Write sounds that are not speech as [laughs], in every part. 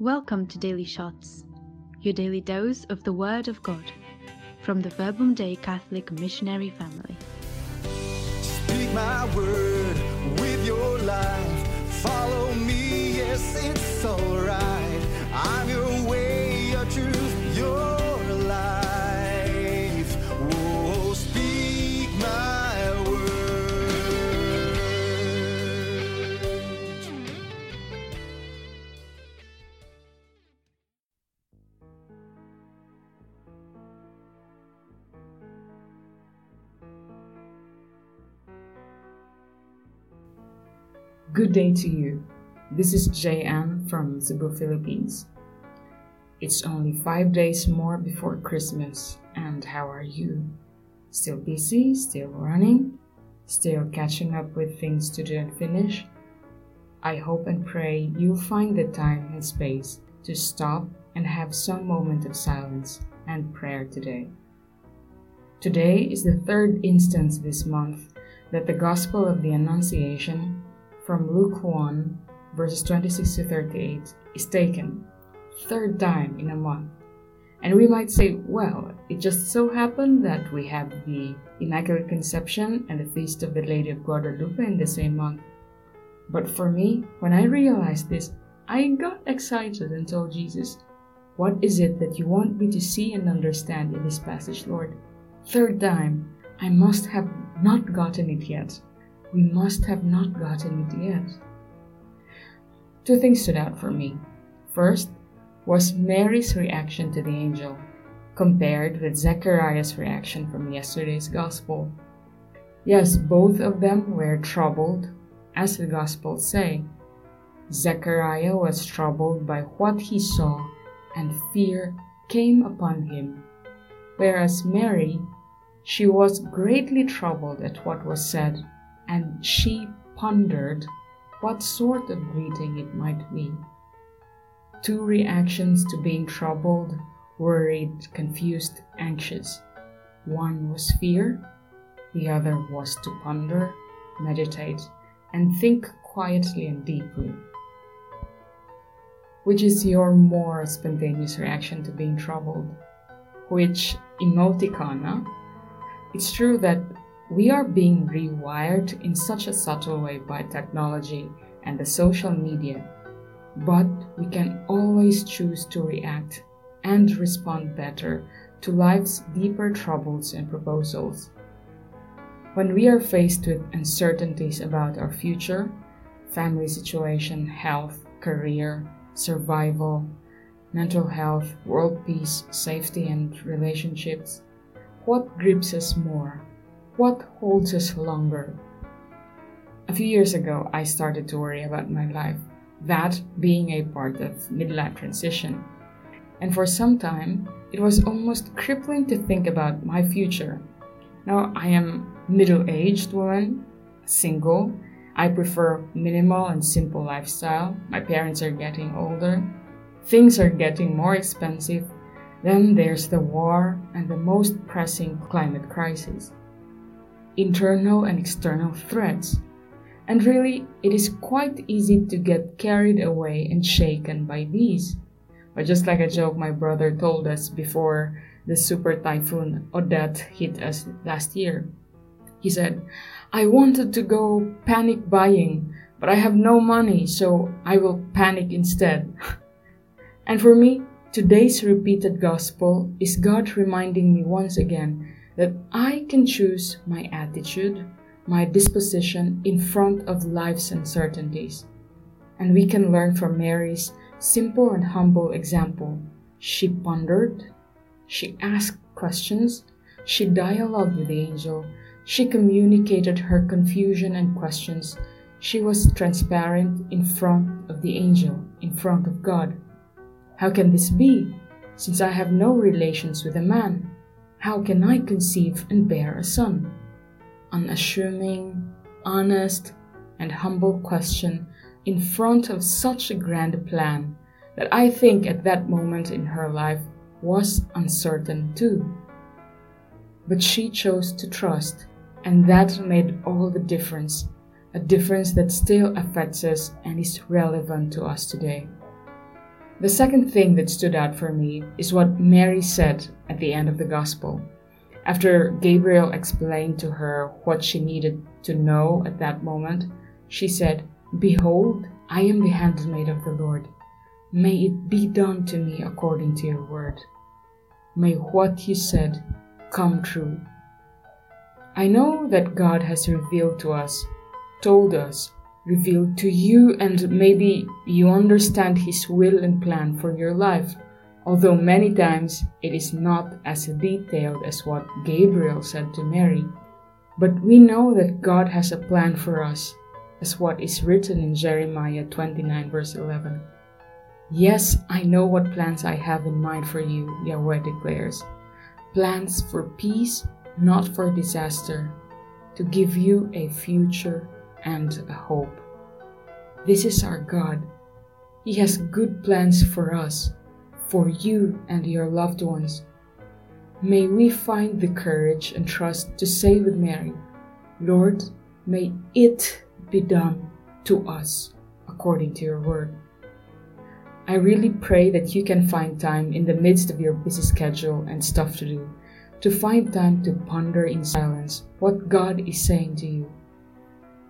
Welcome to Daily Shots, your daily dose of the Word of God from the Verbum Dei Catholic Missionary Family. Speak my word with your life. Follow me, yes, it's alright. I'm your Good day to you. This is JN from Cebu, Philippines. It's only five days more before Christmas, and how are you? Still busy? Still running? Still catching up with things to do and finish? I hope and pray you'll find the time and space to stop and have some moment of silence and prayer today. Today is the third instance this month that the Gospel of the Annunciation from Luke 1, verses 26 to 38, is taken. Third time in a month. And we might say, well, it just so happened that we have the Immaculate Conception and the Feast of the Lady of Guadalupe in the same month. But for me, when I realized this, I got excited and told Jesus, What is it that you want me to see and understand in this passage, Lord? Third time, I must have not gotten it yet. We must have not gotten it yet. Two things stood out for me. First was Mary's reaction to the angel, compared with Zechariah's reaction from yesterday's Gospel. Yes, both of them were troubled, as the Gospels say. Zechariah was troubled by what he saw, and fear came upon him, whereas Mary, she was greatly troubled at what was said, and she pondered what sort of greeting it might be. Two reactions to being troubled, worried, confused, anxious. One was fear, the other was to ponder, meditate, and think quietly and deeply. Which is your more spontaneous reaction to being troubled? Which emoticon? It's true that we are being rewired in such a subtle way by technology and the social media, but we can always choose to react and respond better to life's deeper troubles and proposals. When we are faced with uncertainties about our future, family situation, health, career, survival, mental health, world peace, safety, and relationships, what grips us more? What holds us longer? A few years ago, I started to worry about my life, that being a part of midlife transition. And for some time, it was almost crippling to think about my future. Now, I am middle-aged woman, single. I prefer minimal and simple lifestyle. My parents are getting older. Things are getting more expensive. Then there's the war and the most pressing climate crisis. Internal and external threats. And really, it is quite easy to get carried away and shaken by these. But just like a joke my brother told us before the super typhoon Odette hit us last year. He said, I wanted to go panic buying, but I have no money, so I will panic instead. [laughs] and for me, today's repeated gospel is God reminding me once again that I can choose my attitude, my disposition in front of life's uncertainties. And we can learn from Mary's simple and humble example. She pondered, she asked questions, she dialogued with the angel, she communicated her confusion and questions. She was transparent in front of the angel, in front of God. How can this be, since I have no relations with a man? How can I conceive and bear a son? Unassuming, honest, and humble question in front of such a grand plan that I think at that moment in her life was uncertain too. But she chose to trust, and that made all the difference, a difference that still affects us and is relevant to us today. The second thing that stood out for me is what Mary said at the end of the Gospel. After Gabriel explained to her what she needed to know at that moment, she said, Behold, I am the handmaid of the Lord. May it be done to me according to your word. May what you said come true. I know that God has revealed to us, told us, revealed to you, and maybe you understand His will and plan for your life, although many times it is not as detailed as what Gabriel said to Mary. But we know that God has a plan for us, as what is written in Jeremiah 29, verse 11. Yes, I know what plans I have in mind for you, Yahweh declares. Plans for peace, not for disaster, to give you a future and a hope. This is our God. He has good plans for us, for you and your loved ones. May we find the courage and trust to say with Mary, Lord, may it be done to us according to your word. I really pray that you can find time in the midst of your busy schedule and stuff to do to find time to ponder in silence what God is saying to you.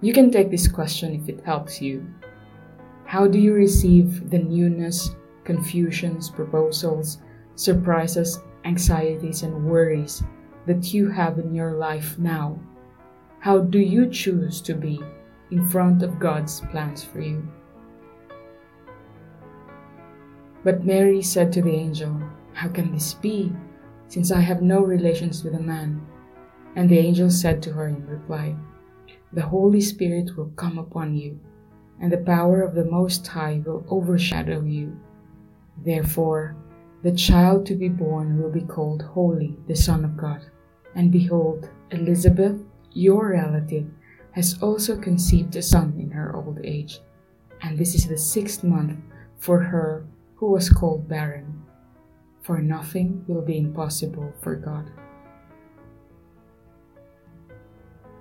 You can take this question if it helps you. How do you receive the newness, confusions, proposals, surprises, anxieties, and worries that you have in your life now? How do you choose to be in front of God's plans for you? But Mary said to the angel, How can this be? since I have no relations with a man. And the angel said to her in reply, The Holy Spirit will come upon you, and the power of the Most High will overshadow you. Therefore, the child to be born will be called Holy, the Son of God. And behold, Elizabeth, your relative, has also conceived a son in her old age. And this is the sixth month for her who was called barren for nothing will be impossible for God.